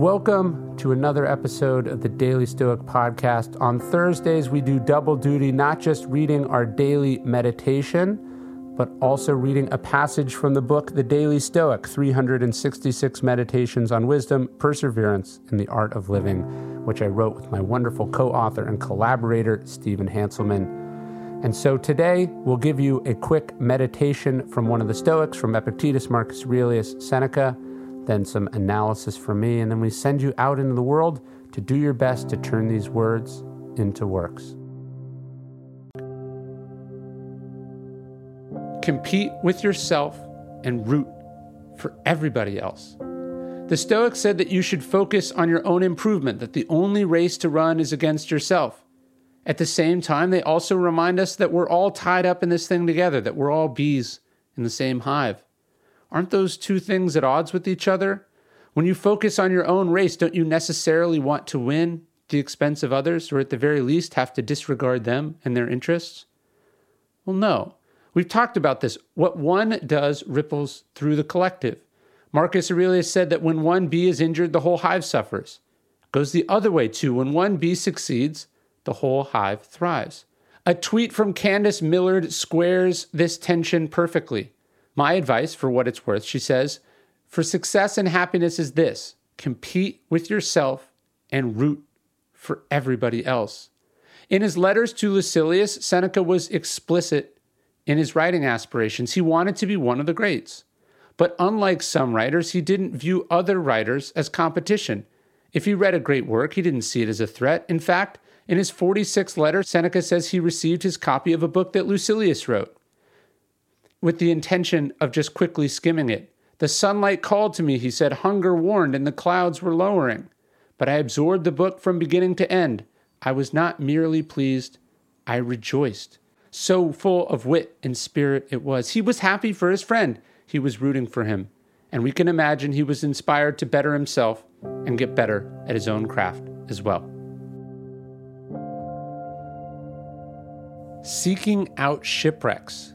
Welcome to another episode of the Daily Stoic Podcast. On Thursdays, we do double duty, not just reading our daily meditation, but also reading a passage from the book The Daily Stoic 366 Meditations on Wisdom, Perseverance, and the Art of Living, which I wrote with my wonderful co author and collaborator, Stephen Hanselman. And so today, we'll give you a quick meditation from one of the Stoics, from Epictetus, Marcus Aurelius, Seneca then some analysis from me, and then we send you out into the world to do your best to turn these words into works. Compete with yourself and root for everybody else. The Stoics said that you should focus on your own improvement, that the only race to run is against yourself. At the same time, they also remind us that we're all tied up in this thing together, that we're all bees in the same hive. Aren't those two things at odds with each other? When you focus on your own race, don't you necessarily want to win at the expense of others, or at the very least have to disregard them and their interests? Well, no. We've talked about this. What one does ripples through the collective. Marcus Aurelius said that when one bee is injured, the whole hive suffers. Goes the other way too. When one bee succeeds, the whole hive thrives. A tweet from Candice Millard squares this tension perfectly. My advice, for what it's worth, she says, for success and happiness is this compete with yourself and root for everybody else. In his letters to Lucilius, Seneca was explicit in his writing aspirations. He wanted to be one of the greats. But unlike some writers, he didn't view other writers as competition. If he read a great work, he didn't see it as a threat. In fact, in his 46th letter, Seneca says he received his copy of a book that Lucilius wrote with the intention of just quickly skimming it. The sunlight called to me, he said, hunger warned, and the clouds were lowering. But I absorbed the book from beginning to end. I was not merely pleased, I rejoiced. So full of wit and spirit it was. He was happy for his friend, he was rooting for him. And we can imagine he was inspired to better himself and get better at his own craft as well. Seeking out shipwrecks.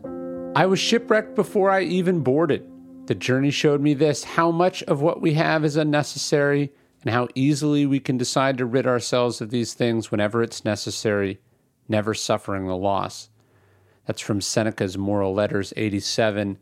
I was shipwrecked before I even boarded. The journey showed me this how much of what we have is unnecessary, and how easily we can decide to rid ourselves of these things whenever it's necessary, never suffering the loss. That's from Seneca's Moral Letters 87.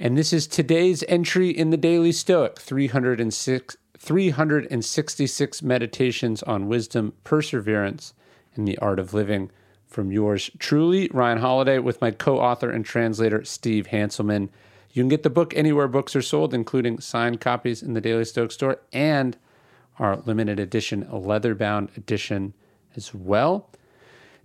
And this is today's entry in the Daily Stoic 306, 366 meditations on wisdom, perseverance, and the art of living from yours truly, Ryan Holiday, with my co author and translator, Steve Hanselman. You can get the book anywhere books are sold, including signed copies in the Daily Stoic store and our limited edition, leather bound edition as well.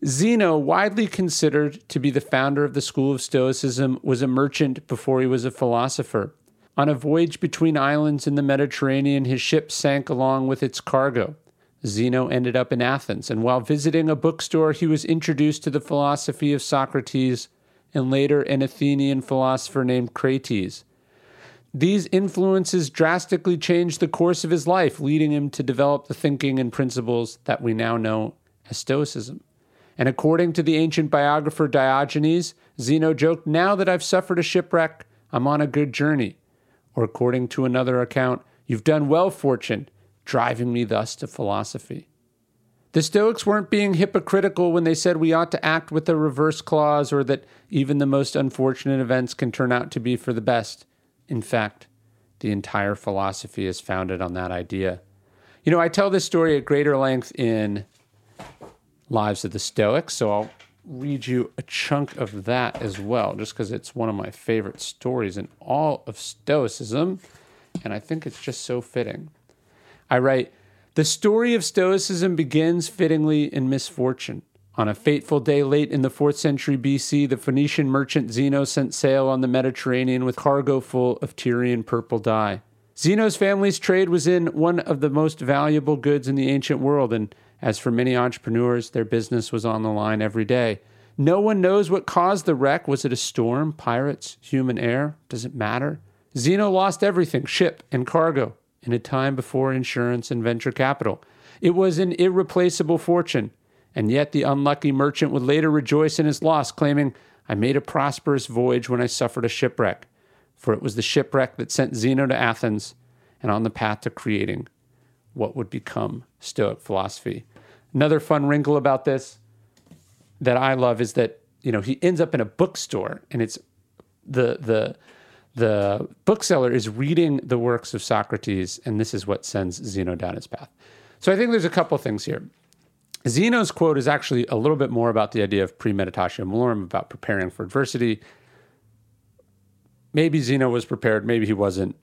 Zeno, widely considered to be the founder of the school of Stoicism, was a merchant before he was a philosopher. On a voyage between islands in the Mediterranean, his ship sank along with its cargo. Zeno ended up in Athens, and while visiting a bookstore, he was introduced to the philosophy of Socrates and later an Athenian philosopher named Crates. These influences drastically changed the course of his life, leading him to develop the thinking and principles that we now know as Stoicism. And according to the ancient biographer Diogenes, Zeno joked, Now that I've suffered a shipwreck, I'm on a good journey. Or according to another account, You've done well, fortune, driving me thus to philosophy. The Stoics weren't being hypocritical when they said we ought to act with a reverse clause or that even the most unfortunate events can turn out to be for the best. In fact, the entire philosophy is founded on that idea. You know, I tell this story at greater length in Lives of the Stoics, so I'll read you a chunk of that as well, just because it's one of my favorite stories in all of Stoicism, and I think it's just so fitting. I write, The story of Stoicism begins fittingly in misfortune. On a fateful day late in the 4th century BC, the Phoenician merchant Zeno sent sail on the Mediterranean with cargo full of Tyrian purple dye. Zeno's family's trade was in one of the most valuable goods in the ancient world, and as for many entrepreneurs, their business was on the line every day. No one knows what caused the wreck. Was it a storm, pirates, human error? Does it matter? Zeno lost everything ship and cargo in a time before insurance and venture capital. It was an irreplaceable fortune, and yet the unlucky merchant would later rejoice in his loss, claiming, I made a prosperous voyage when I suffered a shipwreck, for it was the shipwreck that sent Zeno to Athens and on the path to creating what would become Stoic philosophy. Another fun wrinkle about this that I love is that you know he ends up in a bookstore and it's the the the bookseller is reading the works of Socrates and this is what sends Zeno down his path. So I think there's a couple things here. Zeno's quote is actually a little bit more about the idea of premeditatio malorum, about preparing for adversity. Maybe Zeno was prepared, maybe he wasn't.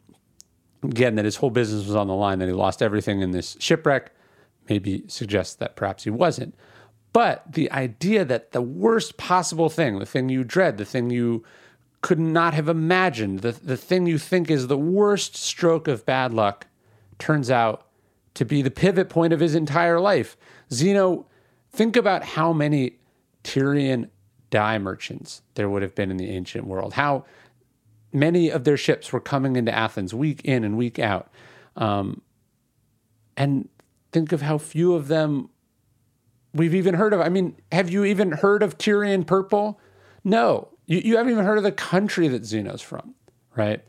Again, that his whole business was on the line, that he lost everything in this shipwreck, maybe suggests that perhaps he wasn't. But the idea that the worst possible thing, the thing you dread, the thing you could not have imagined, the, the thing you think is the worst stroke of bad luck, turns out to be the pivot point of his entire life. Zeno, think about how many Tyrian dye merchants there would have been in the ancient world, how many of their ships were coming into Athens week in and week out. Um, and think of how few of them we've even heard of. I mean, have you even heard of Tyrian purple? No, you, you haven't even heard of the country that Zeno's from, right?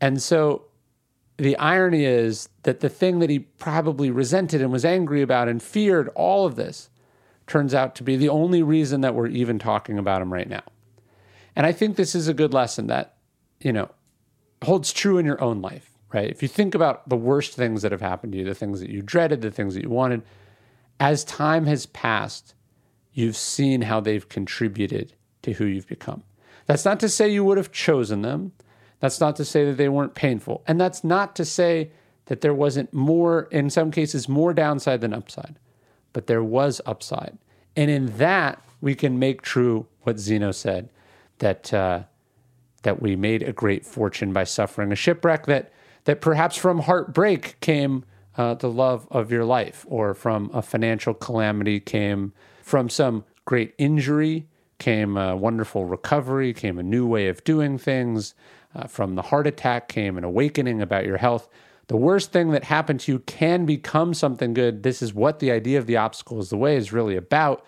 And so the irony is that the thing that he probably resented and was angry about and feared all of this turns out to be the only reason that we're even talking about him right now. And I think this is a good lesson that you know, holds true in your own life, right? If you think about the worst things that have happened to you, the things that you dreaded, the things that you wanted, as time has passed, you've seen how they've contributed to who you've become. That's not to say you would have chosen them. That's not to say that they weren't painful. And that's not to say that there wasn't more, in some cases, more downside than upside. But there was upside. And in that, we can make true what Zeno said that uh, that we made a great fortune by suffering a shipwreck, that, that perhaps from heartbreak came uh, the love of your life, or from a financial calamity came from some great injury, came a wonderful recovery, came a new way of doing things. Uh, from the heart attack came an awakening about your health. The worst thing that happened to you can become something good. This is what the idea of the obstacle is the way is really about.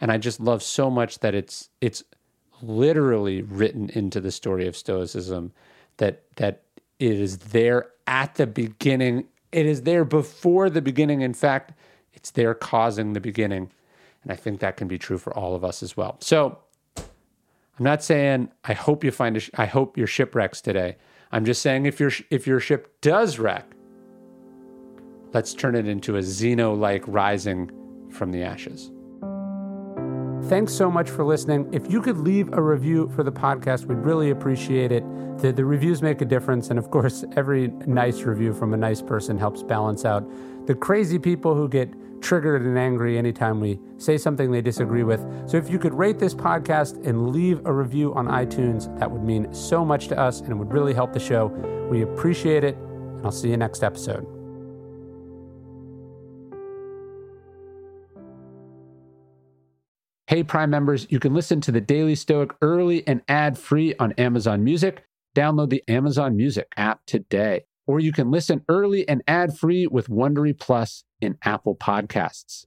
And I just love so much that it's it's literally written into the story of Stoicism that that it is there at the beginning. It is there before the beginning. In fact, it's there causing the beginning. And I think that can be true for all of us as well. So I'm not saying I hope you find a sh- I hope your ship wrecks today. I'm just saying if your if your ship does wreck, let's turn it into a Zeno like rising from the ashes. Thanks so much for listening. If you could leave a review for the podcast, we'd really appreciate it. The, the reviews make a difference. And of course, every nice review from a nice person helps balance out the crazy people who get triggered and angry anytime we say something they disagree with. So if you could rate this podcast and leave a review on iTunes, that would mean so much to us and it would really help the show. We appreciate it, and I'll see you next episode. Hey, Prime members, you can listen to the Daily Stoic early and ad free on Amazon Music. Download the Amazon Music app today or you can listen early and ad free with Wondery Plus in Apple Podcasts.